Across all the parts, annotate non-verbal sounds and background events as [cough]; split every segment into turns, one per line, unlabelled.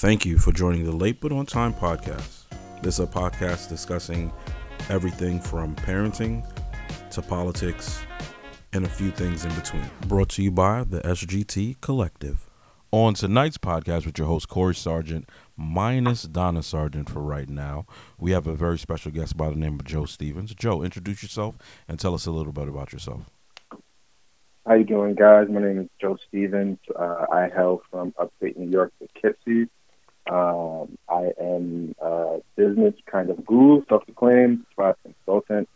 Thank you for joining the Late But On Time podcast. This is a podcast discussing everything from parenting to politics and a few things in between. Brought to you by the SGT Collective. On tonight's podcast with your host Corey Sargent, minus Donna Sargent for right now, we have a very special guest by the name of Joe Stevens. Joe, introduce yourself and tell us a little bit about yourself.
How you doing, guys? My name is Joe Stevens. Uh, I hail from upstate New York, Poughkeepsie. Um, I am a business kind of guru, self-proclaimed, slash consultant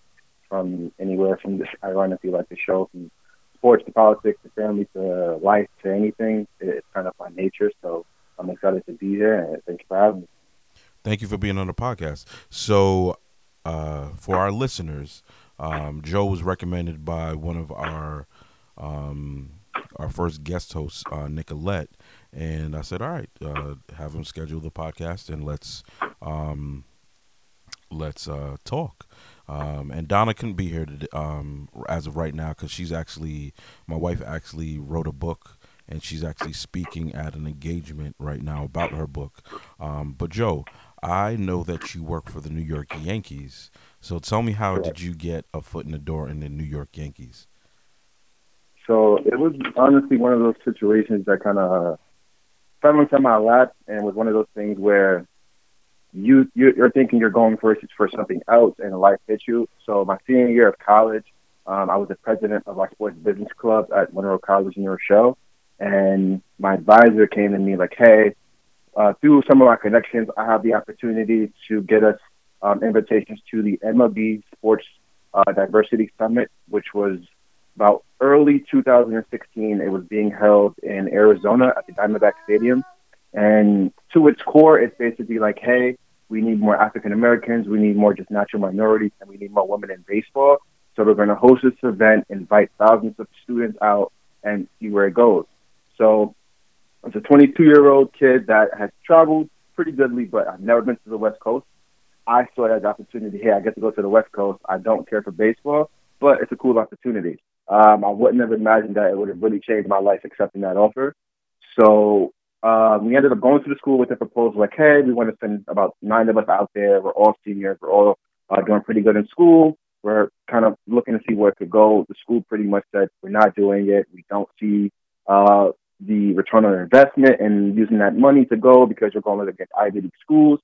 from anywhere from this, ironically, like the show, from sports to politics to family to life to anything. It's kind of my nature, so I'm excited to be here, and thank you for having me.
Thank you for being on the podcast. So, uh, for our listeners, um, Joe was recommended by one of our um, our first guest hosts, uh, Nicolette, and I said, "All right, uh, have him schedule the podcast and let's um, let's uh, talk." Um, and Donna couldn't be here um, as of right now because she's actually my wife actually wrote a book and she's actually speaking at an engagement right now about her book. Um, but Joe, I know that you work for the New York Yankees, so tell me how did you get a foot in the door in the New York Yankees?
So it was honestly one of those situations that kind of fell into my lap, and was one of those things where you you're thinking you're going for for something else, and life hits you. So my senior year of college, um, I was the president of our sports business club at Monroe College in Rochelle, and my advisor came to me like, "Hey, uh, through some of our connections, I have the opportunity to get us um, invitations to the MLB Sports uh, Diversity Summit, which was about early 2016. It was being held in Arizona at the Diamondback Stadium. And to its core, it's basically like, hey, we need more African Americans, we need more just natural minorities, and we need more women in baseball. So we're going to host this event, invite thousands of students out, and see where it goes. So it's a 22 year old kid that has traveled pretty goodly, but I've never been to the West Coast. I saw it as an opportunity. Hey, I get to go to the West Coast. I don't care for baseball, but it's a cool opportunity. Um, I wouldn't have imagined that it would have really changed my life accepting that offer. So um, we ended up going to the school with a proposal like, hey, we want to send about nine of us out there. We're all seniors. We're all uh, doing pretty good in school. We're kind of looking to see where it could go. The school pretty much said, we're not doing it. We don't see uh, the return on investment and using that money to go because you're going against Ivy League schools.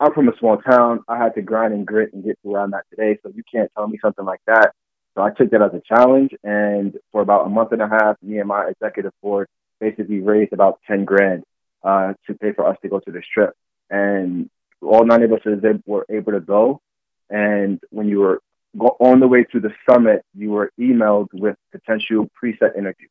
I'm from a small town. I had to grind and grit and get to where I'm at today. So you can't tell me something like that so I took that as a challenge, and for about a month and a half, me and my executive board basically raised about ten grand uh, to pay for us to go to this trip. And all nine of us were able to go. And when you were on the way to the summit, you were emailed with potential preset interviews.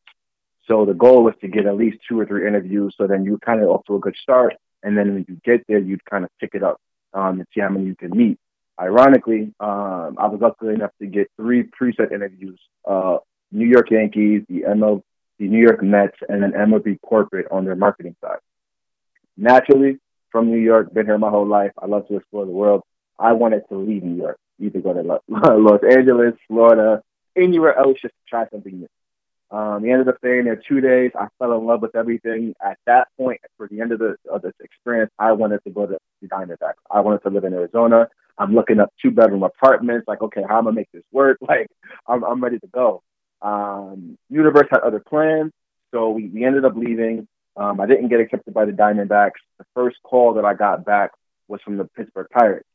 So the goal was to get at least two or three interviews. So then you kind of off to a good start. And then when you get there, you'd kind of pick it up um, and see how many you can meet. Ironically, um, I was lucky enough to get three preset interviews: uh, New York Yankees, the ML, the New York Mets, and an MLB corporate on their marketing side. Naturally, from New York, been here my whole life. I love to explore the world. I wanted to leave New York, either go to [laughs] Los Angeles, Florida, anywhere else, just to try something new. Um, we ended up staying there two days. I fell in love with everything. At that point, for the end of the of this experience, I wanted to go to the Diamondbacks. I wanted to live in Arizona. I'm looking up two bedroom apartments. Like, okay, how am I gonna make this work? [laughs] Like, I'm I'm ready to go. Um, Universe had other plans, so we, we ended up leaving. Um, I didn't get accepted by the Diamondbacks. The first call that I got back was from the Pittsburgh Pirates.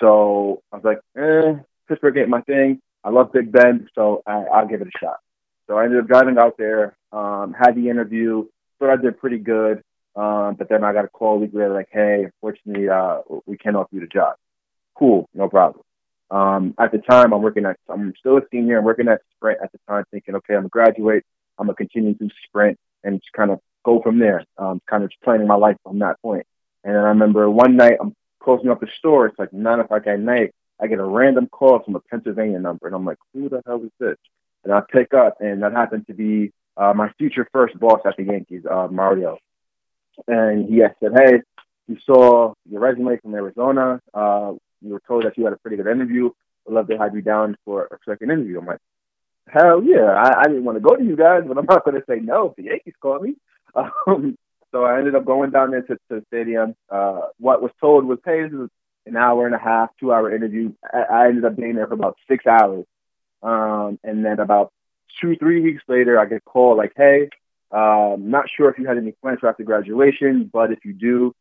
So I was like, eh, Pittsburgh ain't my thing. I love Big Ben, so I, I'll give it a shot. So I ended up driving out there, um, had the interview, thought I did pretty good. Um, but then I got a call a week later, like, hey, unfortunately, uh, we can't offer you the job. Cool, no problem. Um, at the time, I'm working at, I'm still a senior. I'm working at Sprint at the time, thinking, okay, I'm gonna graduate. I'm gonna continue to Sprint and just kind of go from there. Um, kind of planning my life from that point. And I remember one night I'm closing up the store. It's like nine o'clock at night. I get a random call from a Pennsylvania number, and I'm like, who the hell is this? and I pick up, and that happened to be uh, my future first boss at the Yankees, uh, Mario. And he said, "Hey, we saw your resume from Arizona. Uh, we were told that you had a pretty good interview. We'd love to have you down for a second interview." I'm like, "Hell yeah! I, I didn't want to go to you guys, but I'm not going to say no if the Yankees call me." [laughs] Um, So I ended up going down there to, to the stadium. Uh, what was told was, hey, this is an hour and a half, two hour interview. I, I ended up being there for about six hours. Um, and then about two, three weeks later, I get called like, hey, um, not sure if you had any plans for after graduation, but if you do,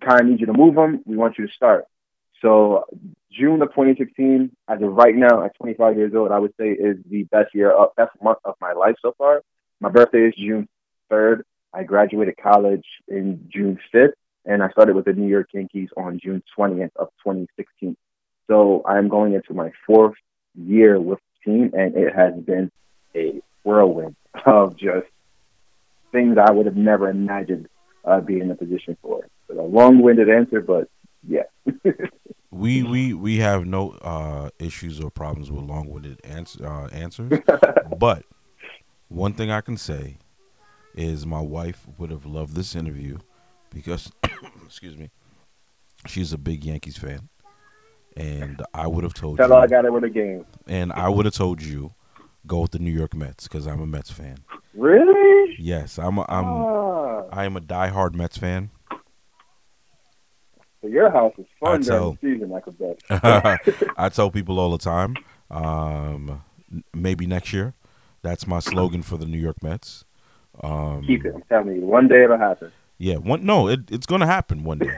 kind of need you to move them. We want you to start. So June of 2016, as of right now, at 25 years old, I would say is the best year, of, best month of my life so far. My birthday is June 3rd. I graduated college in June 5th, and I started with the New York Yankees on June 20th of 2016. So I'm going into my fourth year with the team, and it has been a whirlwind of just things I would have never imagined uh, being in a position for. So a long-winded answer, but yeah. [laughs]
we we we have no uh, issues or problems with long-winded ans- uh, answers, [laughs] but one thing I can say is my wife would have loved this interview because, [coughs] excuse me, she's a big Yankees fan, and I would have told
Tell
you.
I got it with a game.
And I would have told you, go with the New York Mets because I'm a Mets fan.
Really?
Yes, I'm. A, I'm.
Ah,
I am a diehard Mets fan.
So your house is fun
tell-
during the season, I could bet.
I tell people all the time. Um, maybe next year. That's my slogan for the New York Mets. Um,
Keep it. I'm telling you, one day it'll happen.
Yeah, one. No, it, it's gonna happen one day.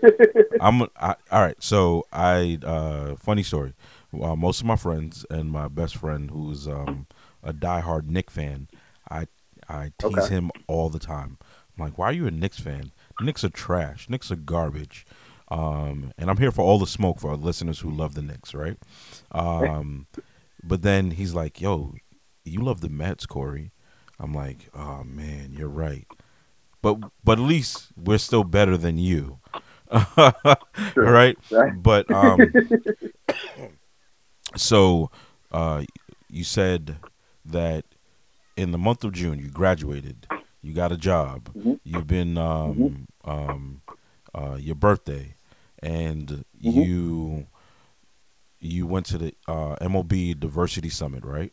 [laughs] I'm I, all right. So I, uh, funny story. Uh, most of my friends and my best friend, who's um, a diehard Knick fan, I I tease
Okay.
him all the time. I'm like, why are you a Knicks fan? Knicks are trash. Knicks are garbage. Um, and I'm here for all the smoke for our listeners who love the Knicks, right? Um, but then he's like, yo, you love the Mets, Corey. I'm like, oh man, you're right. But but at least we're still better than you, [laughs] right?
Right.
But um, [laughs] so uh, you said that in the month of June you graduated, you got a job,
Mhm.
you've been um, um, uh, your birthday, and you you went to the uh, MLB Diversity Summit, right?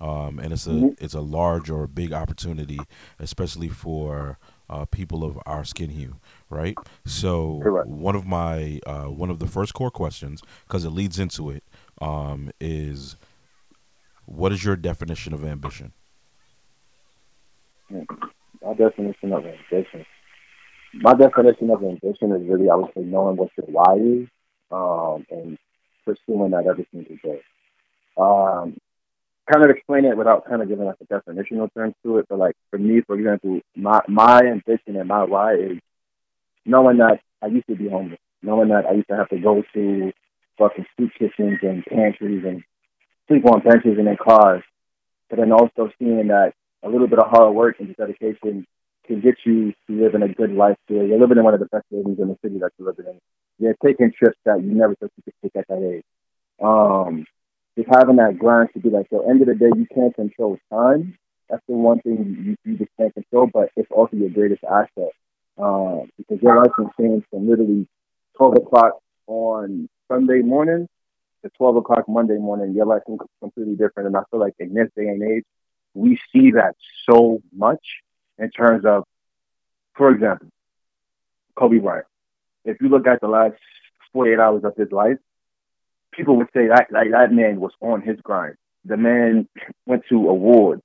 Um, and it's a
Mhm.
it's a large or a big opportunity, especially for uh, people of our skin hue, right? So
Correct.
one of my uh, one of the first core questions, because it leads into it, um, is what is your definition of ambition?
My definition of ambition. My definition of ambition is really, I would say, knowing what your why is um, and pursuing that every single day. Um, kind of explain it without kind of giving like a definitional term to it, but like for me, for example, my my ambition and my why is knowing that I used to be homeless, knowing that I used to have to go to fucking soup kitchens and pantries and sleep on benches and in cars, but then also seeing that a little bit of hard work and dedication can get you to live in a good life here. You're living in one of the best buildings in the city that you're living in. You're taking trips that you never thought you could take at that age. Um, just having that grind to be like, so end of the day, you can't control time. That's the one thing you, you just can't control, but it's also your greatest asset. Um, because your life can change from literally 12 o'clock on Sunday morning to 12 o'clock Monday morning. Your life can completely different. And I feel like in this day and age, we see that so much in terms of, for example, Kobe Bryant. If you look at the last 48 hours of his life, people would say that like, that man was on his grind. The man went to awards.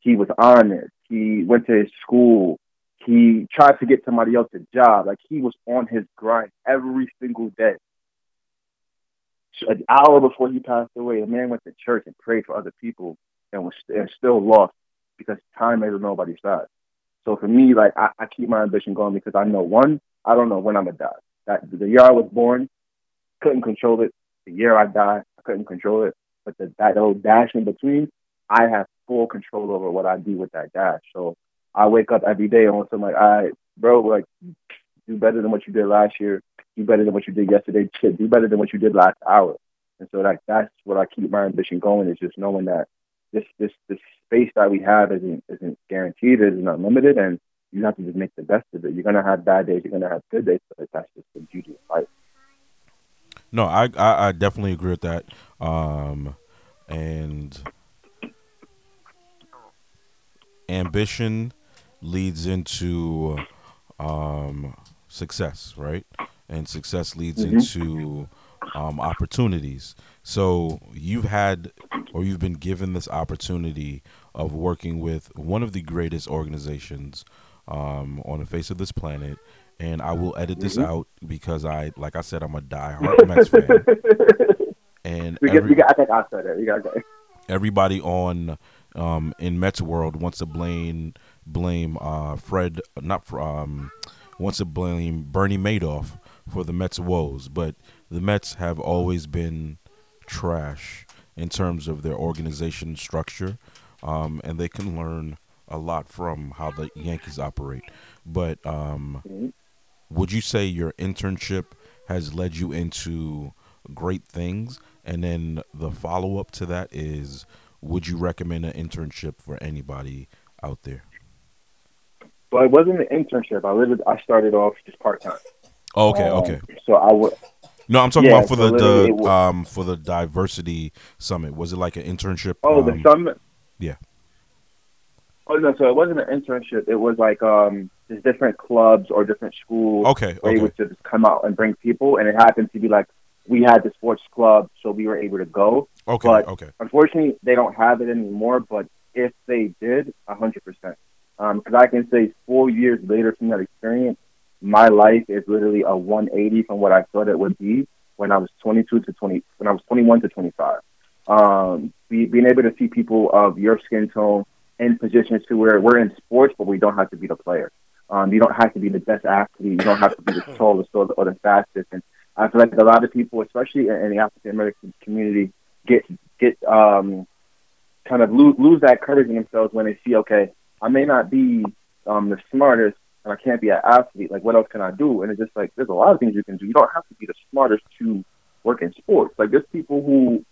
He was honest. He went to his school. He tried to get somebody else a job. Like he was on his grind every single day. An hour before he passed away, the man went to church and prayed for other people and was and still lost because time is on nobody's side. So for me, like I, I keep my ambition going because I know one, I don't know when I'm gonna die. That the year I was born, couldn't control it. The year I die, I couldn't control it. But the, that old dash in between, I have full control over what I do with that dash. So I wake up every day and I'm like, right, bro, like do better than what you did last year. Do better than what you did yesterday. Do better than what you did last hour. And so that that's what I keep my ambition going is just knowing that this this this space that we have isn't isn't guaranteed, it isn't unlimited, and you have to just make the best of it. You're gonna have bad days, you're gonna have good days, but that's just the beauty of life.
No, I I, I definitely agree with that. Um, and ambition leads into um, success, right? And success leads
Mhm.
into um, opportunities. So you've had, or you've been given this opportunity of working with one of the greatest organizations um, on the face of this planet. And I will edit this
Mhm.
out because I, like I said, I'm a diehard Mets fan. [laughs] And
we
every-
we got, I think I said it. You got to
everybody on um, in Mets world wants to blame blame uh, Fred, not um, wants to blame Bernie Madoff for the Mets woes, but the Mets have always been trash in terms of their organization structure, um, and they can learn a lot from how the Yankees operate. But um, would you say your internship has led you into great things? And then the follow up to that is would you recommend an internship for anybody out there?
But it wasn't an internship. I literally, I started off just part time.
Okay, okay.
So I would.
No, I'm talking
yeah,
about for
so
the, the um for the diversity summit. Was it like an internship?
Oh,
um,
the summit.
yeah.
Oh no, so it wasn't an internship. It was like um, just different clubs or different schools.
Okay,
where
okay.
would just come out and bring people, and it happened to be like we had the sports club, so we were able to go.
Okay,
but-
okay.
Unfortunately, they don't have it anymore. But if they did, a hundred percent, because I can say four years later from that experience, my life is literally a 180 from what I thought it would be when I was 22 to 20, when I was 21 to 25. Um, be, being able to see people of your skin tone in positions to where we're in sports, but we don't have to be the player. Um, you don't have to be the best athlete. You don't have to be the [laughs] tallest or the, or the fastest. And I feel like a lot of people, especially in, in the African American community, get get um, kind of lose lose that courage in themselves when they see, okay, I may not be um, the smartest and I can't be an athlete. Like, what else can I do? And it's just like there's a lot of things you can do. You don't have to be the smartest to work in sports. Like, there's people who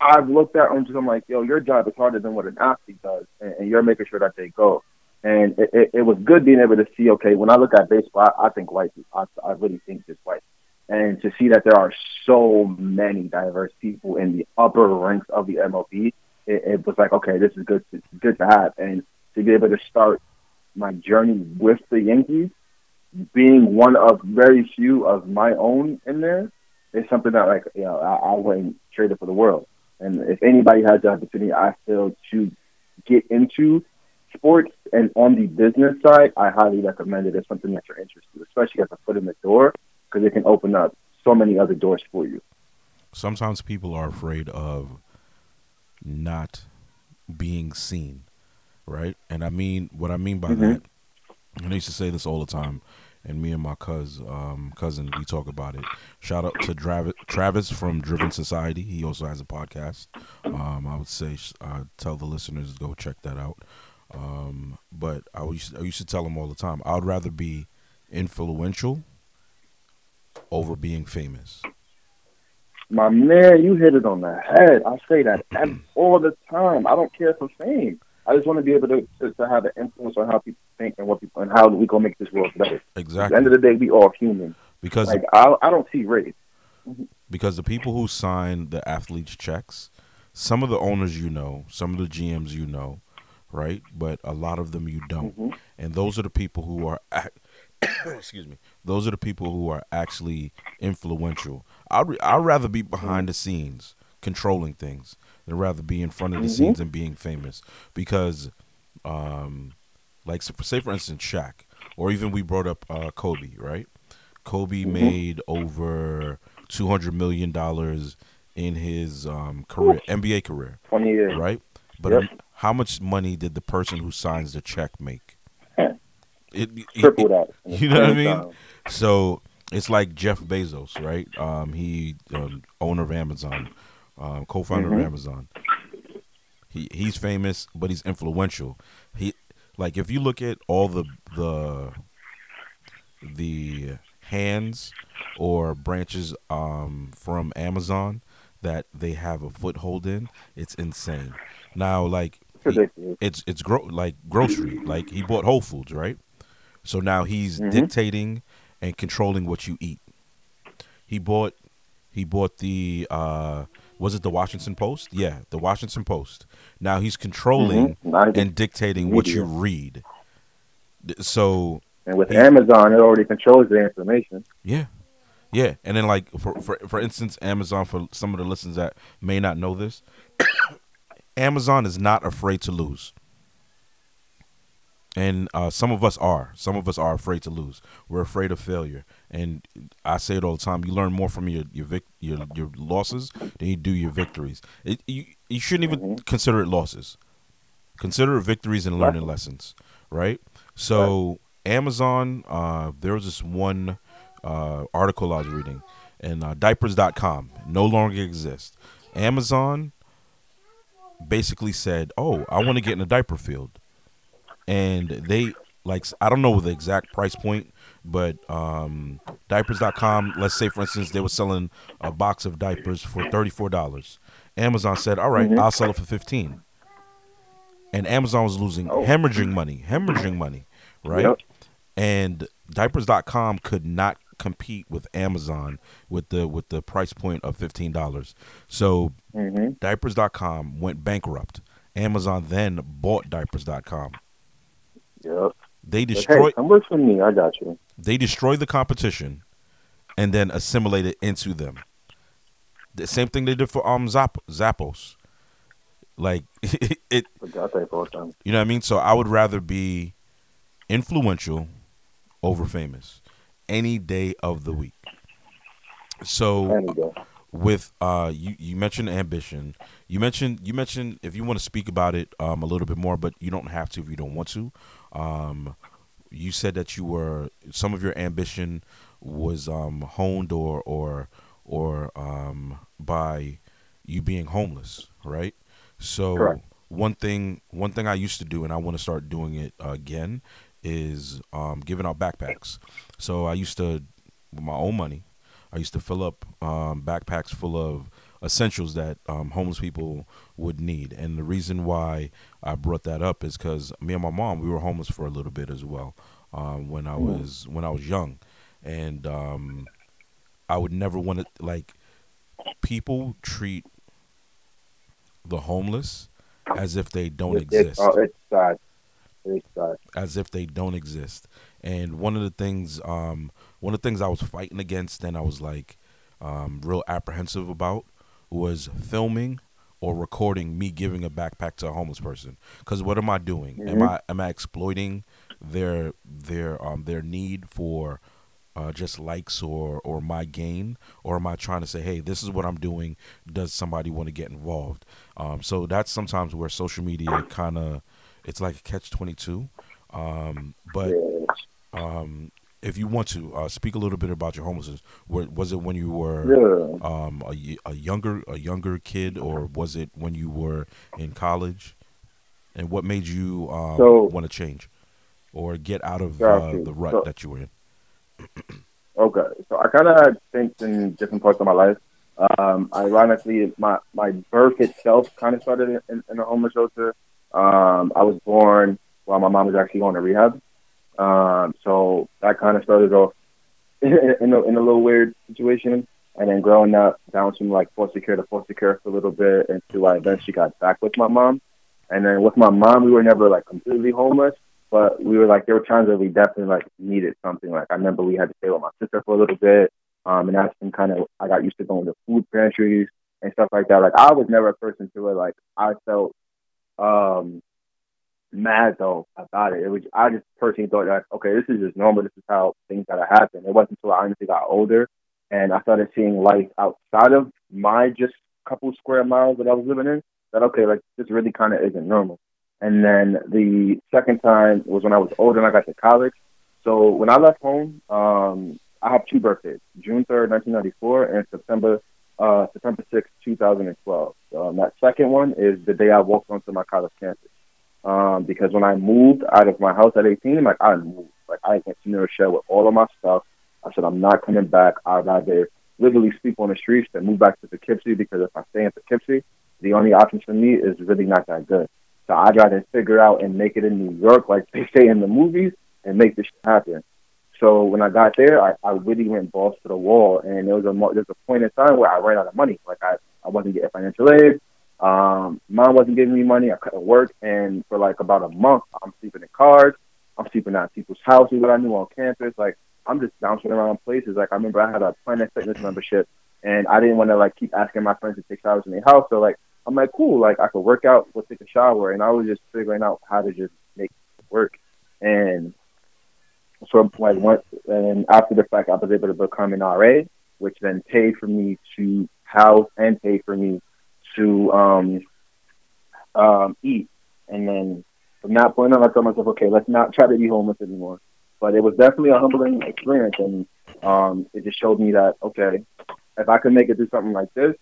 I've looked at and just I'm like, yo, your job is harder than what an athlete does, and, and you're making sure that they go. And it, it, it was good being able to see, okay, when I look at baseball, I, I think white. I, I really think just white. And to see that there are so many diverse people in the upper ranks of the MLB, it, it was like, okay, this is good. Good to have, and to be able to start my journey with the Yankees, being one of very few of my own in there, is something that like you know I, I wouldn't trade it for the world. And if anybody has the opportunity, I feel to get into sports and on the business side, I highly recommend it as something that you're interested, in, especially as a foot in the door, because it can open up so many other doors for you.
Sometimes people are afraid of not being seen, right? And I mean what I mean by
Mhm.
that. And I used to say this all the time, and me and my cuz um, cousin we talk about it. Shout out to Travis, Travis from Driven Society. He also has a podcast. Um, I would say uh, tell the listeners to go check that out. Um, but I used I used to tell him all the time. I would rather be influential over being famous.
My man, you hit it on the head. I say that [clears throat] all the time. I don't care for fame. I just want to be able to, to, to have an influence on how people think and what people and how we gonna make this world better. Exactly. At the end of the day, we all human.
Because
Like I, I don't see race.
because the people who sign the athletes checks, some of the owners you know, some of the GMs you know, right? But a lot of them you don't.
Mhm.
And those are the people who are [coughs] excuse me. Those are the people who are actually influential. I'd re- I'd rather be behind the scenes controlling things than rather be in front of the
Mhm.
scenes and being famous because um like so for, say for instance Shaq or even we brought up uh Kobe, right? Kobe
Mhm.
made over 200 million dollars in his um career NBA career
Twenty years.
right? But
Yep.
um, how much money did the person who signs the check make? [laughs] It,
Triple that. [laughs]
you know what I mean?
Time.
so it's like Jeff Bezos, right? Um, he um, owner of Amazon, um, co-founder
Mhm.
of Amazon. He he's famous, but he's influential. He like if you look at all the the the hands or branches um, from Amazon that they have a foothold in, it's insane. Now, like
It's
he- it's it's gro- like grocery. Like he bought Whole Foods, right? So now he's
Mhm.
dictating and controlling what you eat. He bought he bought the uh was it the Washington Post? Yeah, the Washington Post. Now he's controlling
Mhm.
And dictating what you read. So
And with Amazon, it already controls the information.
Yeah. Yeah, and then like for for for instance, Amazon for some of the listeners that may not know this, [coughs] Amazon is not afraid to lose, and uh, some of us are. Some of us are afraid to lose. We're afraid of failure, and I say it all the time. You learn more from your your vic- your, your losses than you do your victories. It, you you shouldn't even mm-hmm. consider it losses. Consider it victories and learning lessons, right? So. Amazon, uh, there was this one uh, article I was reading, and uh, diapers.com no longer exists. Amazon basically said, "Oh, I want to get in the diaper field," and they like I don't know the exact price point, but um, diapers.com. Let's say, for instance, they were selling a box of diapers for thirty four dollars. Amazon said, "All right, mm-hmm. I'll sell it for 15 and Amazon was losing oh. hemorrhaging money, hemorrhaging money, right? Yep. And diapers.com could not compete with Amazon with the with the price point of fifteen dollars. So mm-hmm. diapers.com went bankrupt. Amazon then bought diapers.com.
Yep.
They destroyed.
Hey, come me. I got you.
They destroyed the competition, and then assimilated into them. The same thing they did for um Zapp- Zappos. Like [laughs] it, it you know what I mean? So I would rather be influential over famous any day of the week. So with uh you you mentioned ambition. You mentioned you mentioned if you want to speak about it um a little bit more, but you don't have to if you don't want to. Um you said that you were some of your ambition was um honed or or or um by you being homeless, right? So Correct. one thing one thing I used to do and I want to start doing it again is um, giving out backpacks. So I used to with my own money, I used to fill up um, backpacks full of essentials that um, homeless people would need. And the reason why I brought that up is because me and my mom we were homeless for a little bit as well um, when I mm. was when I was young, and um, I would never want to like people treat the homeless as if they don't it, exist.
Oh, it's sad. It's sad.
As if they don't exist. And one of the things, um, one of the things I was fighting against and I was like, um, real apprehensive about was filming or recording me giving a backpack to a homeless person. Because what am I doing? Mm-hmm. Am I am I exploiting their their um their need for uh, just likes or or my gain, or am I trying to say, hey, this is what I'm doing? Does somebody want to get involved? Um, so that's sometimes where social media kind of it's like a catch twenty two. Um, but um, if you want to uh, speak a little bit about your homelessness, was it when you were yeah. um, a, a younger a younger kid, or was it when you were in college? And what made you um, so, want to change or get out of uh, the rut so, that you were in?
okay, so I kind of had things in different parts of my life. Um, ironically, my my birth itself kind of started in, in a homeless shelter. Um, I was born while my mom was actually going to rehab. Um, so that kind of started off [laughs] in, a, in a little weird situation. And then growing up, bouncing like foster care to foster care for a little bit until I eventually got back with my mom. And then with my mom, we were never like completely homeless, but we were like, there were times that we definitely like needed something. Like I remember we had to stay with my sister for a little bit. Um, and that's when kind of I got used to going to food pantries and stuff like that. Like I was never a person to it. Like I felt um mad though about it. It was I just personally thought that okay, this is just normal. This is how things gotta happen. It wasn't until I honestly got older and I started seeing life outside of my just couple square miles that I was living in. That okay, like this really kind of isn't normal. And then the second time was when I was older and I got to college. So when I left home, um, I have two birthdays: June third, nineteen ninety four, and September uh, September sixth, two thousand and twelve. Um, that second one is the day I walked onto my college campus. Um, because when I moved out of my house at eighteen, like I moved, like I went to Rochelle with all of my stuff. I said I'm not coming back. I'd rather literally sleep on the streets than move back to Poughkeepsie because if I stay in Poughkeepsie, the only option for me is really not that good. So I'd rather figure out and make it in New York, like [laughs] they say in the movies, and make this happen. So when I got there, I, I really went balls to the wall, and there was a there was a point in time where I ran out of money. Like I, I wasn't getting financial aid. Um, mom wasn't giving me money. I couldn't work, and for like about a month, I'm sleeping in cars. I'm sleeping at people's houses that I knew on campus. Like I'm just bouncing around places. Like I remember I had a Planet Fitness membership, and I didn't want to like keep asking my friends to take showers in their house. So like I'm like, cool, like I could work out, we'll take a shower, and I was just figuring out how to just make it work. And so like once, and after the fact, I was able to become an RA, which then paid for me to house and pay for me to um, um, eat. And then from that point on, I told myself, okay, let's not try to be homeless anymore. But it was definitely a humbling experience, and um, it just showed me that okay, if I could make it through something like this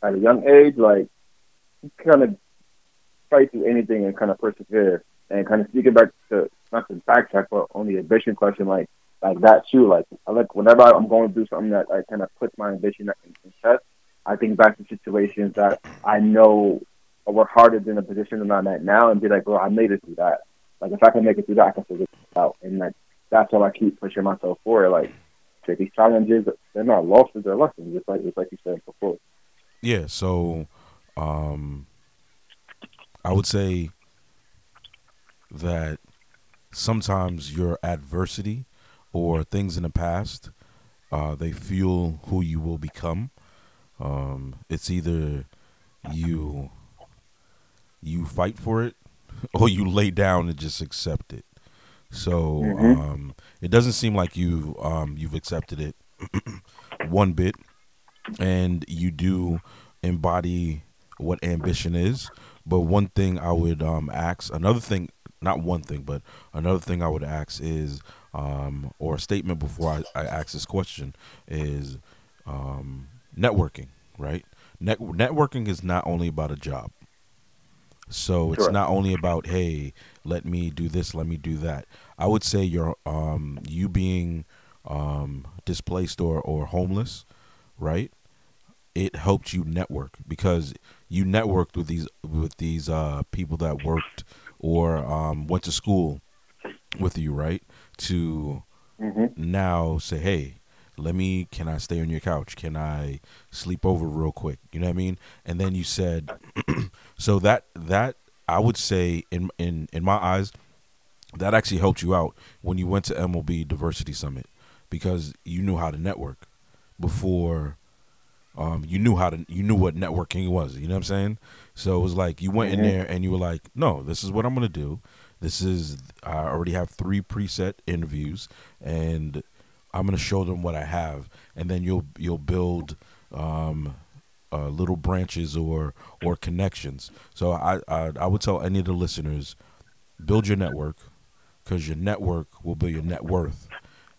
at a young age, like kind of fight through anything and kind of persevere. And kind of speaking back to not to backtrack, but on the ambition question, like like that too. Like I like whenever I'm going through something that I kind of puts my ambition in, in test, I think back to situations that I know were harder than the position that I'm at now, and be like, bro, I made it through that. Like if I can make it through that, I can figure it out. And like that's how I keep pushing myself forward. Like these challenges, they're not losses, they're lessons. Just like just like you said before.
Yeah. So um, I would say that sometimes your adversity or things in the past uh, they fuel who you will become. Um, it's either you you fight for it [laughs] or you lay down and just accept it. So mm-hmm. um, it doesn't seem like you um, you've accepted it [clears throat] one bit, and you do embody what ambition is. But one thing I would um, ask, another thing, not one thing, but another thing I would ask is, um, or a statement before I, I ask this question is um, networking, right? Net- networking is not only about a job. So it's sure. not only about hey, let me do this, let me do that. I would say you're um, you being um, displaced or, or homeless, right? it helped you network because you networked with these with these uh, people that worked or um, went to school with you, right? To mm-hmm. now say, hey, let me. Can I stay on your couch? Can I sleep over real quick? You know what I mean? And then you said, [clears throat] so that that I would say in in in my eyes, that actually helped you out when you went to MLB Diversity Summit because you knew how to network before um, you knew how to you knew what networking was. You know what I'm saying? So it was like you went mm-hmm. in there and you were like, no, this is what I'm gonna do. This is I already have three preset interviews, and I'm gonna show them what I have, and then you'll you'll build um, uh, little branches or or connections. So I, I I would tell any of the listeners, build your network, because your network will build your net worth,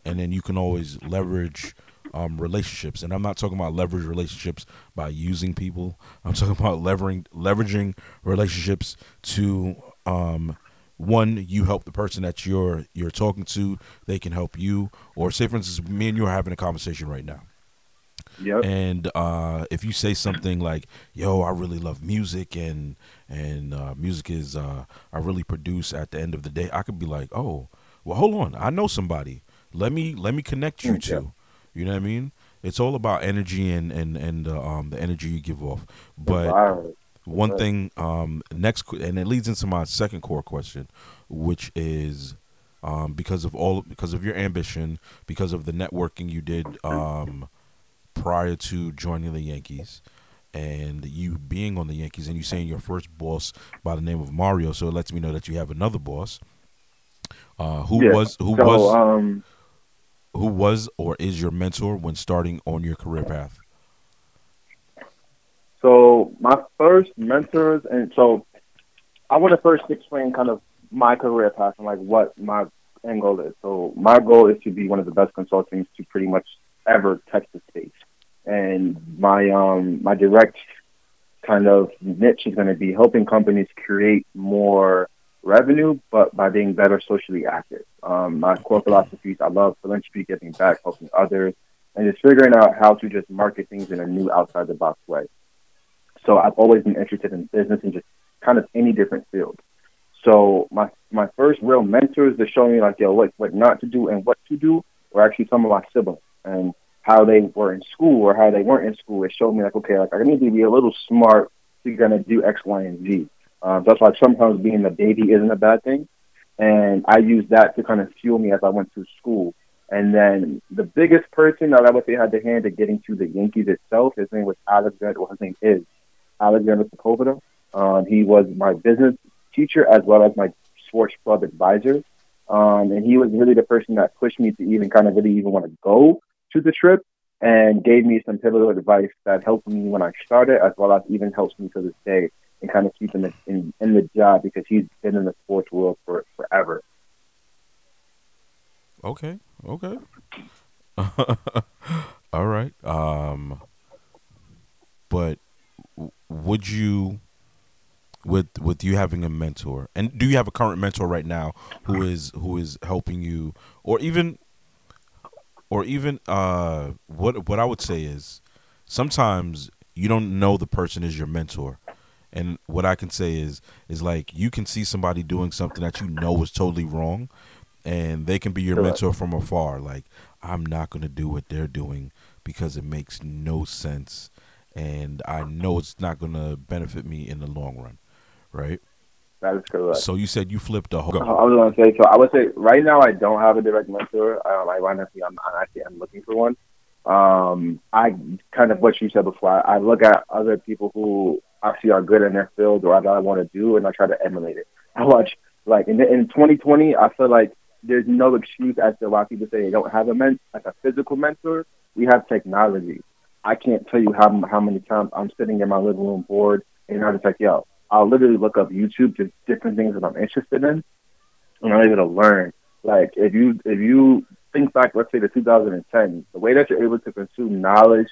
and then you can always leverage um, relationships, and I'm not talking about leverage relationships by using people. I'm talking about leveraging leveraging relationships to um, one, you help the person that you're you're talking to, they can help you. Or say, for instance, me and you are having a conversation right now.
Yep.
And uh, if you say something like, "Yo, I really love music, and and uh, music is uh, I really produce," at the end of the day, I could be like, "Oh, well, hold on, I know somebody. Let me let me connect you mm, to." You know what I mean? It's all about energy and and and uh, um the energy you give off. But one thing um next and it leads into my second core question, which is um because of all because of your ambition, because of the networking you did um prior to joining the Yankees and you being on the Yankees and you saying your first boss by the name of Mario, so it lets me know that you have another boss. Uh, who yeah. was who
so,
was
um,
who was or is your mentor when starting on your career path?
So my first mentors, and so I want to first explain kind of my career path and like what my end goal is. So my goal is to be one of the best consultants to pretty much ever touch the space, and my um my direct kind of niche is going to be helping companies create more revenue, but by being better socially active. Um, my core philosophies, I love philanthropy, giving back, helping others, and just figuring out how to just market things in a new outside the box way. So I've always been interested in business and just kind of any different field. So my my first real mentors that showed me like yo what what not to do and what to do were actually some of my siblings and how they were in school or how they weren't in school. It showed me like okay like I need to be a little smart to gonna do X, Y, and Z. Um, that's why sometimes being a baby isn't a bad thing. and I used that to kind of fuel me as I went through school. And then the biggest person that I would say had the hand in getting to the Yankees itself, his name was Alexander, or his name is Alexander Sepulveda. Um, he was my business teacher as well as my sports club advisor. Um, and he was really the person that pushed me to even kind of really even want to go to the trip and gave me some pivotal advice that helped me when I started, as well as even helps me to this day and kind of keeping it in, in the job because he's been in the sports world for forever.
Okay. Okay. [laughs] All right. Um, but would you, with with you having a mentor, and do you have a current mentor right now who [clears throat] is who is helping you, or even, or even, uh, what what I would say is, sometimes you don't know the person is your mentor. And what I can say is is like you can see somebody doing something that you know is totally wrong, and they can be your mentor from afar. Like I'm not going to do what they're doing because it makes no sense, and I know it's not going to benefit me in the long run, right?
That is correct.
So you said you flipped a whole.
I was going to say. So I would say right now I don't have a direct mentor. Um, I honestly, I'm, I'm actually I'm looking for one. Um, I kind of what you said before. I, I look at other people who actually are good in their field or that I want to do, and I try to emulate it. [laughs] I watch like in in 2020. I feel like there's no excuse as to why people say they don't have a men like a physical mentor. We have technology. I can't tell you how how many times I'm sitting in my living room bored and I'm just like, yo, I'll literally look up YouTube just different things that I'm interested in, and I'm able to learn. Like if you if you think back, let's say to 2010, the way that you're able to consume knowledge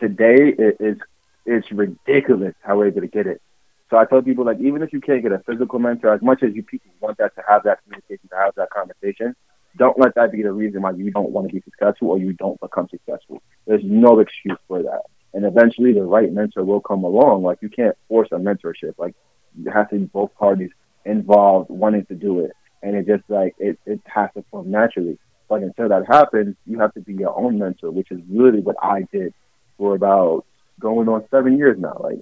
today is it's ridiculous how we're able to get it. So I tell people like even if you can't get a physical mentor, as much as you people want that to have that communication, to have that conversation, don't let that be the reason why you don't want to be successful or you don't become successful. There's no excuse for that. And eventually the right mentor will come along. Like you can't force a mentorship. Like you have to be both parties involved wanting to do it. And it just like it, it has to form naturally. But until that happens, you have to be your own mentor, which is really what I did for about going on seven years now. Like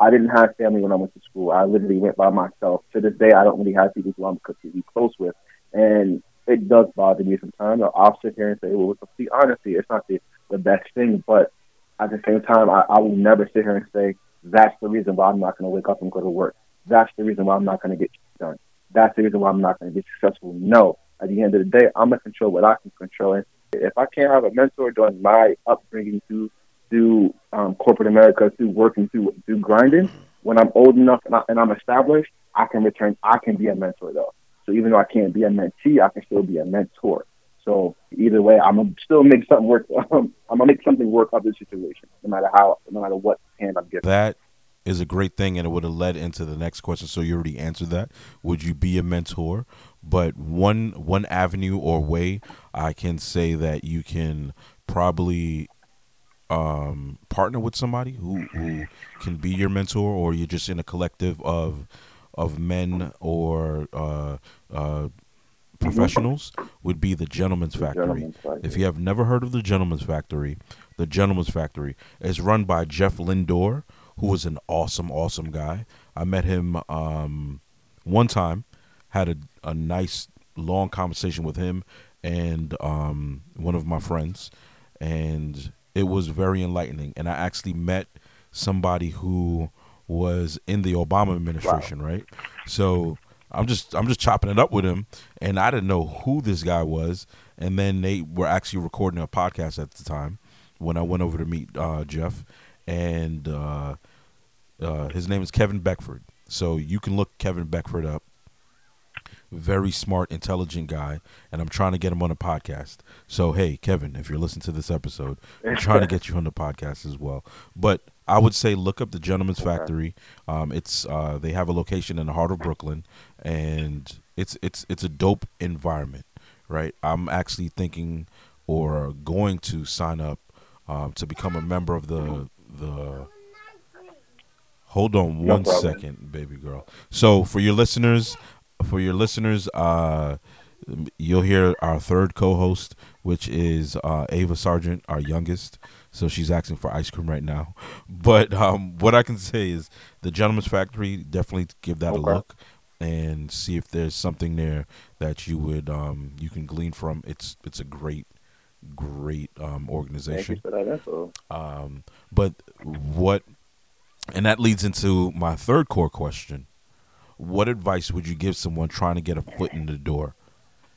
I didn't have family when I went to school. I literally went by myself. To this day, I don't really have people who I'm completely close with, and it does bother me sometimes. I'll sit here and say, "Well, with complete honesty, it's not the the best thing," but at the same time, I, I will never sit here and say that's the reason why I'm not going to wake up and go to work. That's the reason why I'm not going to get done. That's the reason why I'm not going to be successful. No, at the end of the day, I'm going to control what I can control. And if I can't have a mentor during my upbringing through through um, corporate America, through working, through through grinding. When I'm old enough and, I, and I'm established, I can return. I can be a mentor though. So even though I can't be a mentee, I can still be a mentor. So either way, I'm gonna still make something work. [laughs] Um, I'm gonna make something work of the situation, no matter how, no matter what hand I'm given.
That is a great thing, and it would have led into the next question. So you already answered that. Would you be a mentor? But one one avenue or way I can say that you can probably um, partner with somebody who, who can be your mentor, or you're just in a collective of of men or uh, uh, professionals, would be the Gentleman's Factory. Gentleman's Factory. If you have never heard of the Gentleman's Factory, the Gentleman's Factory is run by Jeff Lindor, who is an awesome, awesome guy. I met him um, one time, had a, a nice long conversation with him and um, one of my friends, and it was very enlightening. And I actually met somebody who was in the Obama administration, wow. right? So I'm just I'm just chopping it up with him, and I didn't know who this guy was. And then they were actually recording a podcast at the time when I went over to meet uh, Jeff, and uh, uh, his name is Kevin Beckford. So you can look Kevin Beckford up very smart, intelligent guy, and I'm trying to get him on a podcast. So, hey, Kevin, if you're listening to this episode, I'm trying to [laughs] get you on the podcast as well. But I would say look up the Gentleman's Factory. Um, it's uh, they have a location in the heart of Brooklyn, and it's it's it's a dope environment, right? I'm actually thinking or going to sign up um, to become a member of the the. Hold on one no second, baby girl. So for your listeners, for your listeners, uh, you'll hear our third co-host, which is uh, Ava Sargent, our youngest. So she's asking for ice cream right now. [laughs] But um, what I can say is the Gentleman's Factory definitely give that okay. a look. and see if there's something there that you would um, you can glean from. It's it's a great great um, organization.
Thank you for that info.
Um, but what, and that leads into my third core question: What advice would you give someone trying to get a foot in the door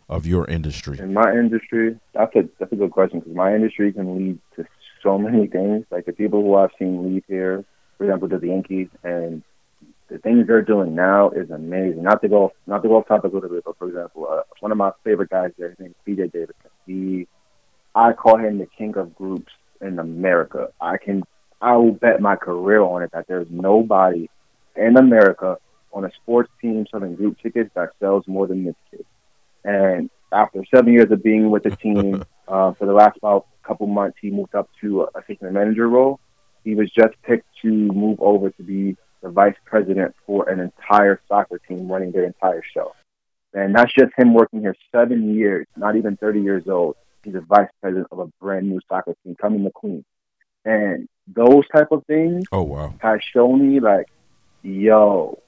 of your industry?
In my industry, that's a that's a good question because my industry can lead to so many things. Like the people who I've seen leave here, for example, to the Yankees, and the things they're doing now is amazing. Not to go not to go off topic a little bit, but for example, uh, one of my favorite guys there, his name is BJ Davidson. He, I call him the king of groups in America. I can I will bet my career on it that there's nobody in America on a sports team selling group tickets that sells more than this kid. And after seven years of being with the team, [laughs] uh, for the last about couple months, he moved up to a assistant manager role. He was just picked to move over to be the vice president for an entire soccer team running their entire show. And that's just him working here seven years, not even 30 years old. He's a vice president of a brand new soccer team coming to Queens. And those type of things
Oh wow!
has shown me like, yo,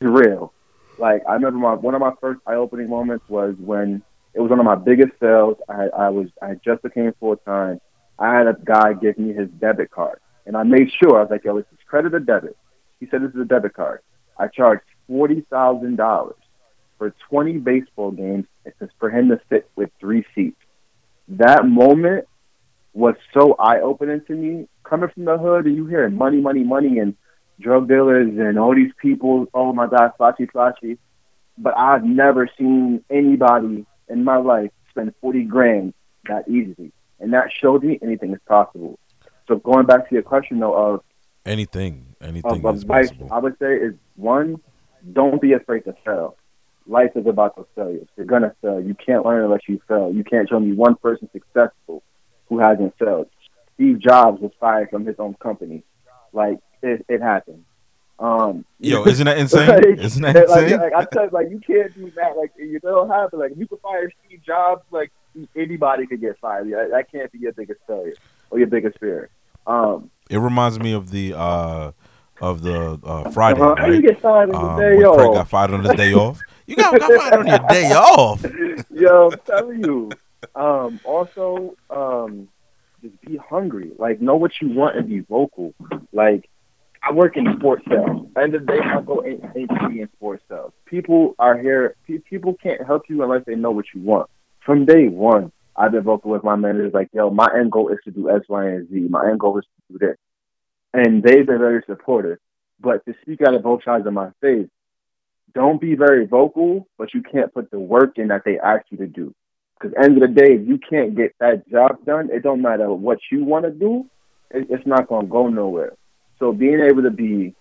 it's real. Like I remember my one of my first eye opening moments was when it was one of my biggest sales. I I was I just became full time. I had a guy give me his debit card, and I made sure I was like, yo, is this credit or debit? He said this is a debit card. I charged forty thousand dollars for twenty baseball games for him to sit with three seats. That moment was so eye opening to me. Coming from the hood and you hear money, money, money and drug dealers and all these people, oh my God, flashy, flashy. But I've never seen anybody in my life spend 40 grand that easily. And that showed me anything is possible. So going back to your question though of,
Anything, anything
of
is
advice,
possible.
I would say is one, don't be afraid to fail. Life is about those failures. You're gonna fail. You can't learn unless you fail. You can't show me one person successful who hasn't failed. Steve Jobs was fired from his own company. Like it, it happened. Um,
Yo, [laughs] isn't that insane?
like,
Isn't that insane?
like, I tell you, like you can't do that. Like you don't have to. Like if you could fire Steve Jobs, like anybody could get fired. Yeah, that can't be your biggest failure or your biggest fear. Um,
It reminds me of the uh of the uh Friday,
uh-huh. How you get fired on
Um,
the day off?
got fired on his day off. You got, got fired on your day [laughs] off.
Yo, I'm telling you. Um, also, um, just be hungry. Like, know what you want and be vocal. Like, I work in sports sales. End of the day, I go in, in, in sports sales. People are here. Pe- people can't help you unless they know what you want. From day one, I've been vocal with my managers. Like, yo, my end goal is to do X, Y, and Z. My end goal is to do this, and they've been very supportive. But to speak out of both sides of my face, don't be very vocal, but you can't put the work in that they ask you to do. Because end of the day, if you can't get that job done, it don't matter what you want to do, it, it's not going to go nowhere. So being able to be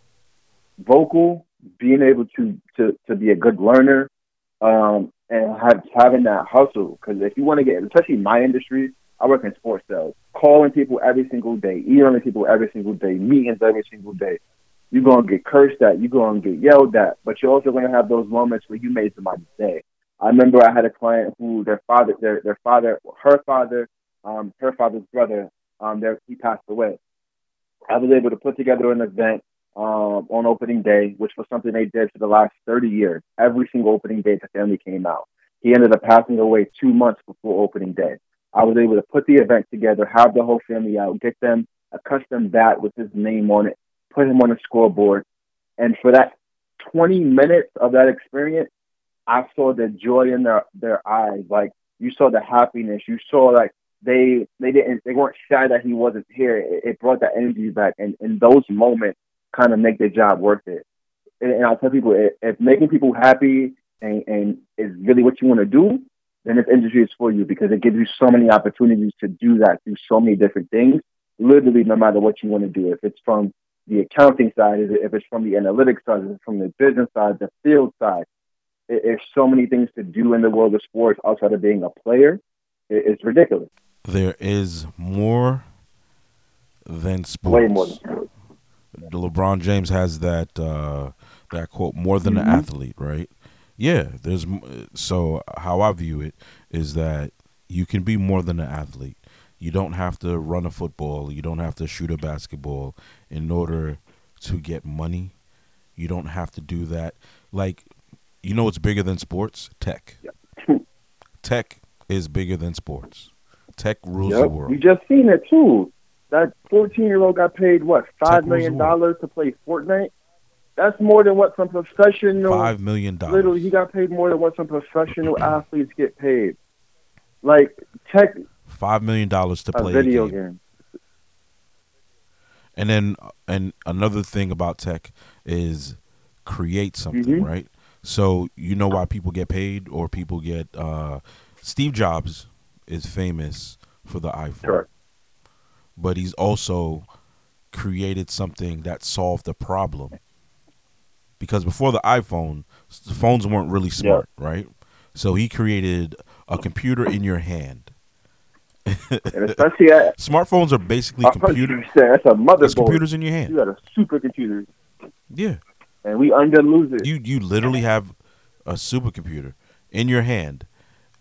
vocal, being able to to, to be a good learner, um, and have having that hustle. Because if you want to get, especially my industry, I work in sports sales, calling people every single day, emailing people every single day, meetings every single day. You're gonna get cursed at, you're gonna get yelled at, but you're also gonna have those moments where you made somebody's day. I remember I had a client who their father, their their father, her father, um, her father's brother, um, there he passed away. I was able to put together an event um, on opening day, which was something they did for the last 30 years. Every single opening day, the family came out. He ended up passing away two months before opening day. I was able to put the event together, have the whole family out, get them a custom bat with his name on it, put him on the scoreboard. And for that 20 minutes of that experience, I saw the joy in their, their eyes. Like you saw the happiness. You saw like they they didn't they weren't shy that he wasn't here. It, it brought that energy back, and, and those moments kind of make the job worth it. And, and I tell people if, if making people happy and, and is really what you want to do, then this industry is for you because it gives you so many opportunities to do that through so many different things. Literally, no matter what you want to do, if it's from the accounting side, if it's from the analytics side, if it's from the business side, the field side, there's so many things to do in the world of sports outside of being a player. It's ridiculous.
There is more than sports.
Way more than sports.
LeBron James has that uh, that quote more than
Mm-hmm.
an athlete, right? Yeah, there's so how I view it is that you can be more than an athlete. You don't have to run a football, you don't have to shoot a basketball in order to get money. You don't have to do that. like you know what's bigger than sports? Tech. [laughs] Tech is bigger than sports. Tech rules the
Yep.
world.
You just seen it too. That 14 year old got paid what five
rules
million dollars to play Fortnite. That's more than what some professional.
Five million dollars.
Literally, he got paid more than what some professional [clears throat] athletes get paid. Like tech
Five million dollars to
a
play
video
a game.
game.
And then and another thing about tech is create something,
Mhm.
right? So you know why people get paid or people get uh Steve Jobs is famous for the iPhone.
Sure.
But he's also created something that solved a problem. Because before the iPhone, the phones weren't really smart, right? So he created a computer in your hand.
And especially at [laughs]
Smartphones are basically
a
computer
hundred percent, that's a motherboard.
computers in your hand.
You got a supercomputer,
Yeah.
and we under lose it.
You you literally have a supercomputer in your hand,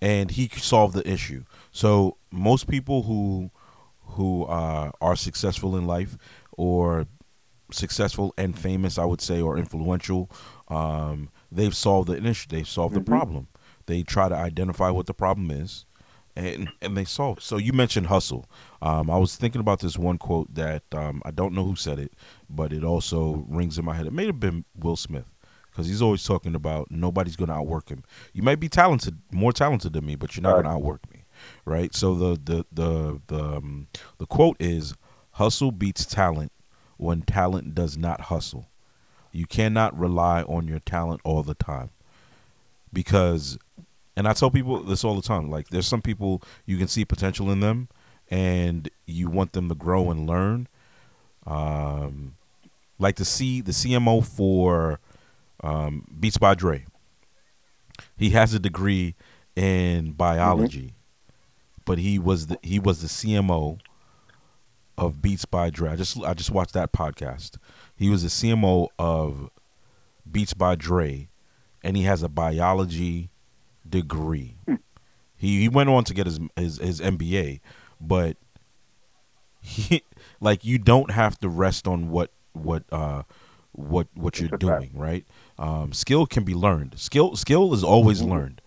and he solved the issue. So most people who who uh, are successful in life or successful and famous, I would say, or influential, um, they've solved the issue. They've solved the
Mhm.
problem. They try to identify what the problem is, and and they solve. it. So you mentioned hustle. Um, I was thinking about this one quote that um, I don't know who said it, but it also rings in my head. It may have been Will Smith because he's always talking about nobody's going to outwork him. You might be talented, more talented than me, but you're not
Right.
going to outwork me, right? So the the the the um, the quote is, "Hustle beats talent when talent does not hustle. You cannot rely on your talent all the time because." And I tell people this all the time. Like, there's some people you can see potential in them, and you want them to grow and learn. Um, like the C, the CMO for um, Beats by Dre. He has a degree in biology, but he was the he was the CMO of Beats by Dre. I just I just watched that podcast. He was the CMO of Beats by Dre, and he has a biology degree. He he went on to get his his, his MBA, but he like you don't have to rest on what what uh what what you're doing, right? Um, skill can be learned. Skill skill is always
Mhm.
learned.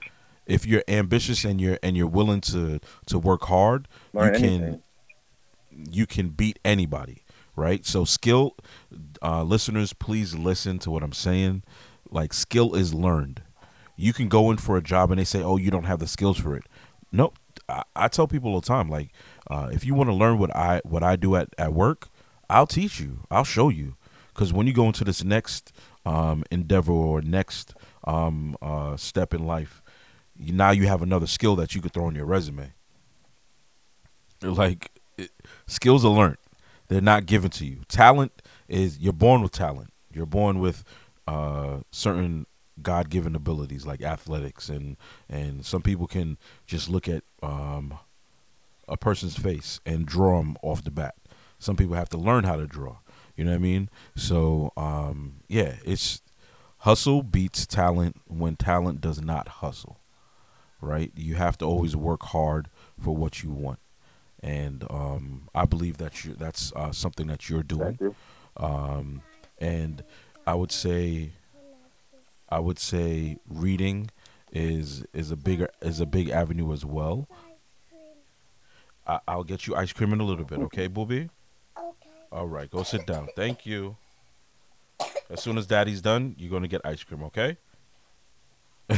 If you're ambitious and you're and you're willing to to work hard,
Learn
you can
anything.
you can beat anybody, right? So skill, uh, listeners, please listen to what I'm saying. Like skill is learned. You can go in for a job and they say, "Oh, you don't have the skills for it." Nope. I, I tell people all the time, like, uh, if you want to learn what I what I do at at work, I'll teach you. I'll show you. Because when you go into this next um, endeavor or next um, uh, step in life, you, now you have another skill that you could throw on your resume. Like it, skills are learned; they're not given to you. Talent is you're born with talent. You're born with uh, certain God-given abilities like athletics, and and some people can just look at um, a person's face and draw them off the bat. Some people have to learn how to draw. You know what I mean? So um, yeah, it's hustle beats talent when talent does not hustle. Right? You have to always work hard for what you want, and um, I believe that you that's uh, something that you're doing.
Thank you.
Um, and I would say, I would say reading is is a bigger is a big avenue as well. I, I'll get you ice cream in a little bit, okay, booby? All right, go sit down. Thank you. As soon as daddy's done, you're gonna get ice cream, okay? [laughs]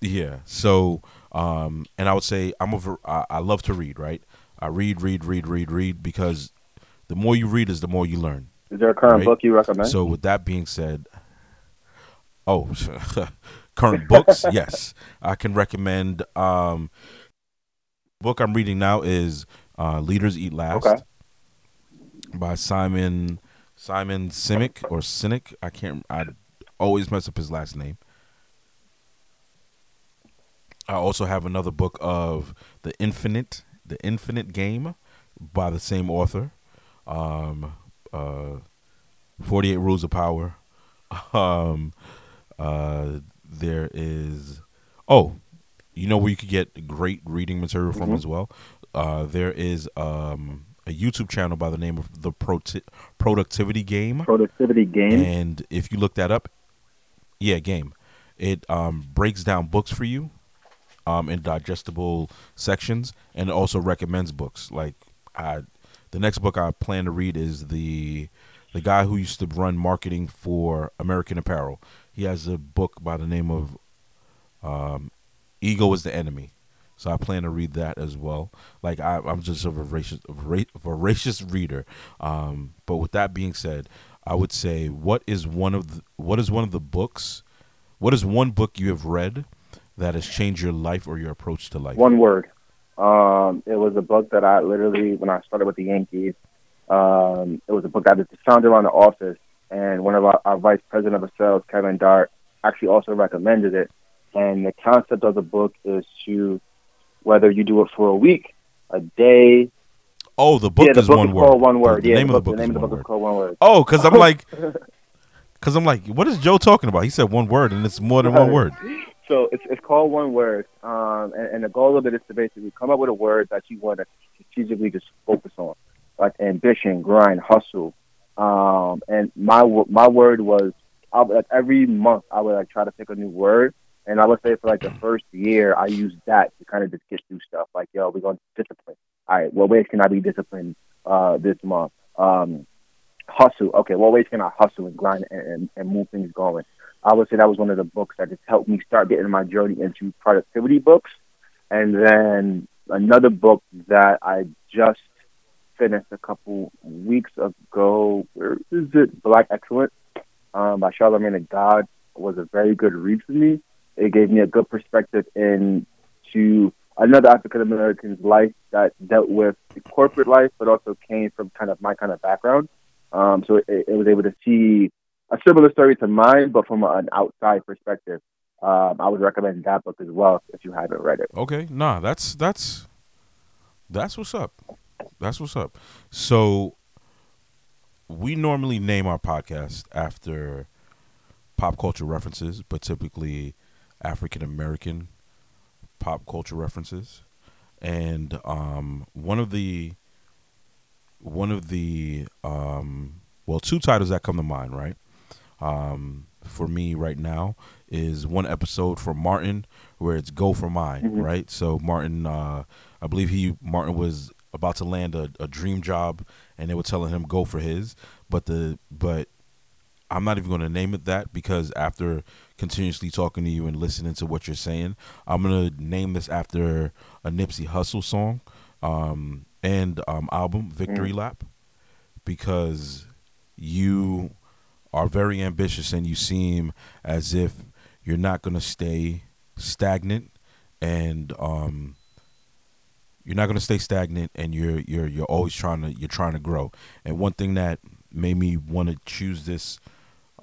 yeah. So, um, and I would say I'm a I love to read, right? I read, read, read, read, read because the more you read is the more you learn.
Is there a current
Right.
book you recommend?
So with that being said, oh, [laughs] current books, [laughs] yes, I can recommend. Um, book I'm reading now is uh, "Leaders Eat Last"
Okay.
By Simon Simon Simic or Cynic. I can't. I always mess up his last name. I also have another book of the Infinite, the Infinite Game, by the same author. Um, uh, Forty Eight Rules of Power. [laughs] Um, uh, there is, oh, you know where you could get great reading material from
Mhm.
as well. Uh, there is um a YouTube channel by the name of the Pro- Productivity Game.
Productivity game.
And if you look that up, Yeah, game. It um, breaks down books for you um, in digestible sections, and also recommends books. Like I, the next book I plan to read is the the guy who used to run marketing for American Apparel. He has a book by the name of um, "Ego is the Enemy." So I plan to read that as well. Like I, am just a voracious, voracious reader. Um, but with that being said, I would say what is one of the, what is one of the books, what is one book you have read that has changed your life or your approach to life?
One word. Um, it was a book that I literally when I started with the Yankees. Um, it was a book that I found around the office, and one of our, our vice president of sales, Kevin Dart, actually also recommended it. And the concept of the book is to whether you do it for a week, a day.
Oh, the book
yeah, the
is
book
one
is
word.
called one word.
The,
yeah,
name
the,
of the
book, the name
is,
of the book
word.
is called one word.
Oh, because I'm [laughs] like, because I'm like, what is Joe talking about? He said one word, and it's more than one word.
So it's it's called one word, um, and, and the goal of it is to basically come up with a word that you want to strategically just focus on, like ambition, grind, hustle. Um, and my my word was I, would- like every month I would like try to pick a new word, and I would say for like the first year I used that to kind of just get through stuff. Like yo, we're going to discipline. All right, what ways can I be disciplined uh, this month? Um, hustle. Okay, what ways can I hustle and grind and, and, and move things going? I would say that was one of the books that just helped me start getting my journey into productivity books. And then another book that I just finished a couple weeks ago. Where is it? Black Excellence um, by Charlemagne the God was a very good read for me. It gave me a good perspective into another African American's life that dealt with corporate life, but also came from kind of my kind of background. Um, so it, it was able to see a similar story to mine, but from an outside perspective. Um, I would recommend that book as well if you haven't read it.
Okay, nah, that's that's that's what's up. That's what's up. So we normally name our podcast after pop culture references, but typically African American pop culture references. And um, one of the one of the um, well, two titles that come to mind, right? Um, for me right now is one episode from Martin where it's "Go for Mine,"
Mhm.
right? So Martin, uh, I believe he Martin was about to land a, a dream job, and they were telling him go for his, but the but I'm not even going to name it that because after continuously talking to you and listening to what you're saying, I'm going to name this after a Nipsey Hussle song um, and um, album, Victory Lap, because you are very ambitious and you seem as if you're not going to stay stagnant and um, you're not going to stay stagnant and you're you're you're always trying to you're trying to grow. And one thing that made me want to choose this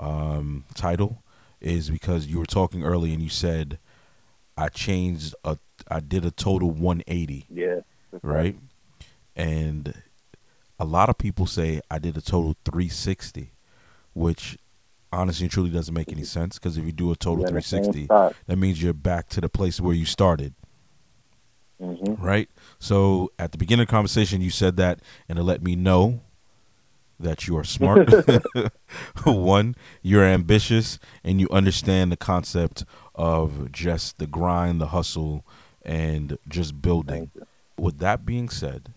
um, title is because you were talking early and you said I changed a I did a total 180,
Yeah.
right? And a lot of people say I did a total 360, which honestly and truly doesn't make any sense because if you do a total
You're in the same
360, that means you're back to the place where you started,
Mhm.
right? So at the beginning of the conversation, you said that, and it let me know that you are smart. [laughs] One, you're ambitious, and you understand the concept of just the grind, the hustle, and just building. With that being said,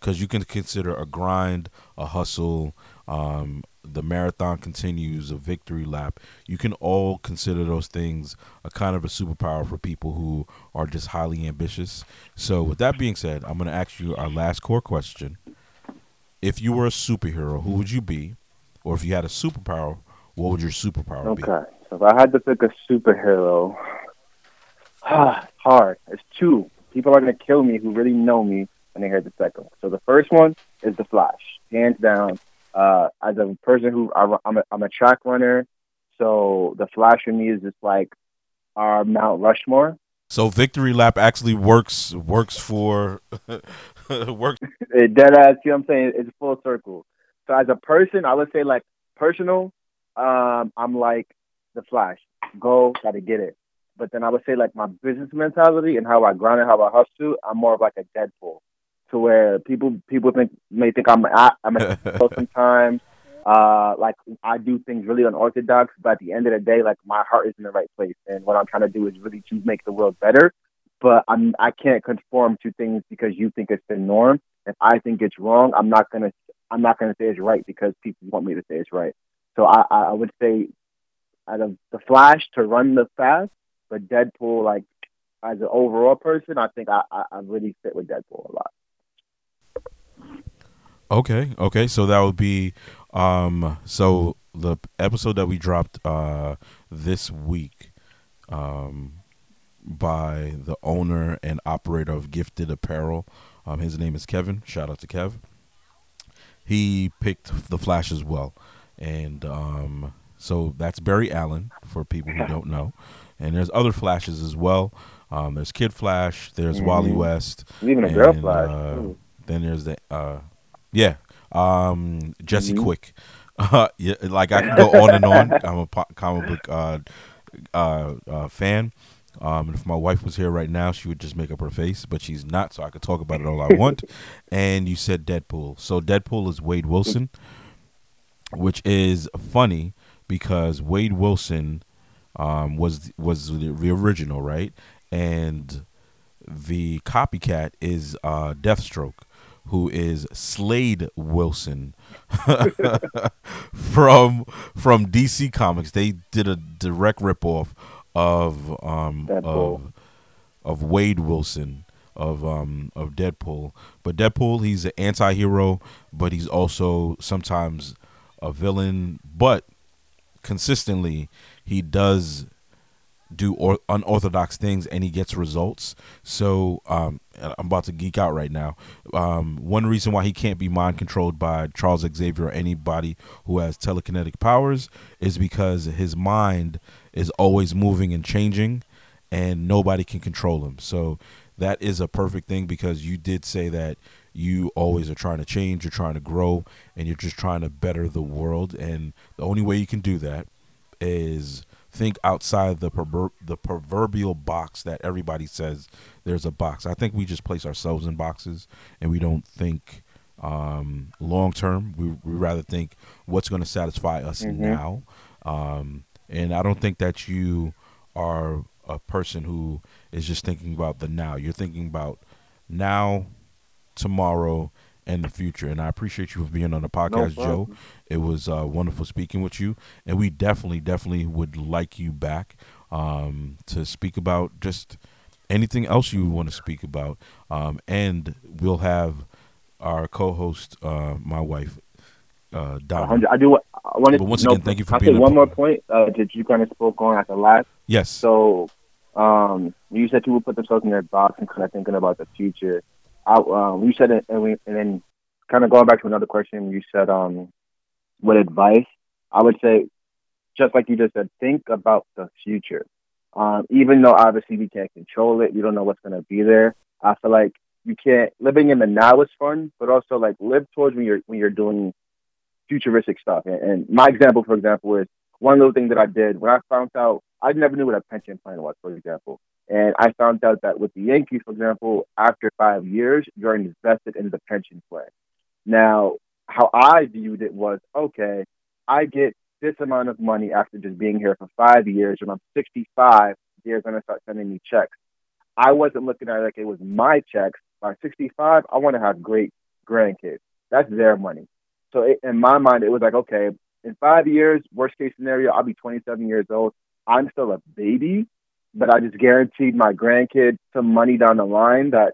because you can consider a grind, a hustle, um, the marathon continues, a victory lap. You can all consider those things a kind of a superpower for people who are just highly ambitious. So, with that being said, I'm going to ask you our last core question. If you were a superhero, who would you be? Or if you had a superpower, what would your superpower be?
Okay. So if I had to pick a superhero, it's [sighs] hard. It's two. People are going to kill me who really know me when they hear the second one. So the first one is The Flash, hands down. Uh, as a person who I, I'm, a, I'm a track runner, so The Flash for me is just like our Mount Rushmore.
So, victory lap actually works works for [laughs] [laughs] works.
It dead ass. You know what I'm saying? It's full circle. So as a person, I would say like personal. Um, I'm like the Flash. Go, gotta get it. But then I would say like my business mentality and how I grind and how I hustle. I'm more of like a Deadpool, to where people people think may think I'm I, I'm a [laughs] sometimes. Uh, like I do things really unorthodox, but at the end of the day, like my heart is in the right place, and what I'm trying to do is really to make the world better. But I'm I can't conform to things because you think it's the norm. If I think it's wrong, I'm not gonna I'm not gonna say it's right because people want me to say it's right. So I I would say out of the Flash to run the fast, but Deadpool like as an overall person, I think I I, I really fit with Deadpool a lot.
Okay, okay. So that would be um so the episode that we dropped uh this week um by the owner and operator of Gifted Apparel. Um his name is Kevin. Shout out to Kev. He picked the Flash as well. And um so that's Barry Allen for people who don't know. And there's other flashes as well. Um, there's Kid Flash, there's mm-hmm. Wally West,
even a girl Flash.
Uh, then there's the uh, yeah, um, Jesse mm-hmm. Quick. Uh, [laughs] yeah, like I can go on and on. I'm a comic book uh, uh, uh, fan. Um, and if my wife was here right now, she would just make up her face, but she's not, so I could talk about it all I [laughs] want. and you said Deadpool. So Deadpool is Wade Wilson, which is funny because Wade Wilson um, was was the, the, original, right? And the copycat is uh, Deathstroke who is Slade Wilson [laughs] from from DC Comics. They did a direct ripoff of um of of Wade Wilson of um of Deadpool. But Deadpool, he's an anti-hero, but he's also sometimes a villain, but consistently he does do or, unorthodox things and he gets results. So um, I'm about to geek out right now. Um, one reason why he can't be mind controlled by Charles Xavier or anybody who has telekinetic powers is because his mind is always moving and changing, and nobody can control him. So that is a perfect thing because you did say that you always are trying to change, you're trying to grow, and you're just trying to better the world. And the only way you can do that is think outside the prover- the proverbial box that everybody says there's a box. I think we just place ourselves in boxes and we don't think um, long term. We, we rather think what's going to satisfy us mm-hmm. now. Um, and I don't think that you are a person who is just thinking about the now. You're thinking about now, tomorrow, and the future. And I appreciate you for being on the podcast, no Joe. It was uh, wonderful speaking with you, and we definitely, definitely would like you back um, to speak about just anything else you want to speak about. Um, and we'll have our co-host, uh, my wife, uh, Donna.
I do. I wanted.
But once
no,
again, thank you for
I'll
being.
Say one more point uh, that you kind of spoke on at the last.
Yes.
So, um, you said people put themselves in their box and kind of thinking about the future. I, um, you said and, we, and then kind of going back to another question, you said, um, what advice? I would say, just like you just said, think about the future. Um, even though obviously we can't control it, we don't know what's going to be there. I feel like you can't living in the now is fun, but also like live towards when you're when you're doing futuristic stuff. And, and my example, for example, is one little thing that I did when I found out I never knew what a pension plan was, for example. And I found out that with the Yankees, for example, after five years, you're invested in the pension plan. Now, how I viewed it was okay, I get this amount of money after just being here for five years. When I'm 65, they're going to start sending me checks. I wasn't looking at it like it was my checks. By 65, I want to have great grandkids. That's their money. So it, in my mind, it was like, okay, in five years, worst case scenario, I'll be 27 years old. I'm still a baby, but I just guaranteed my grandkid some money down the line that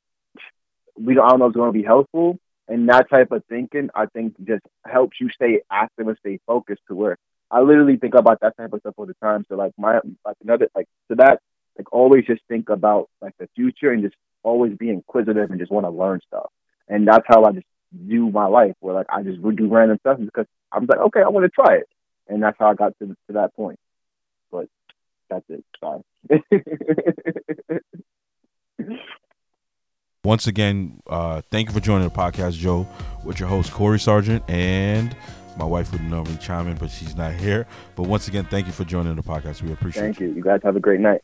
we don't, I don't know is going to be helpful. And that type of thinking, I think, just helps you stay active and stay focused to where I literally think about that type of stuff all the time. So like my like another like so that like always just think about like the future and just always be inquisitive and just want to learn stuff. And that's how I just do my life where like I just would do random stuff because I'm like, okay, I want to try it. And that's how I got to to that point. But that's it. Sorry. [laughs]
Once again, uh, thank you for joining the podcast, Joe, with your host, Corey Sargent, and my wife would normally chime in, but she's not here. But once again, thank you for joining the podcast. We appreciate it.
Thank
you.
you. You guys have a great night.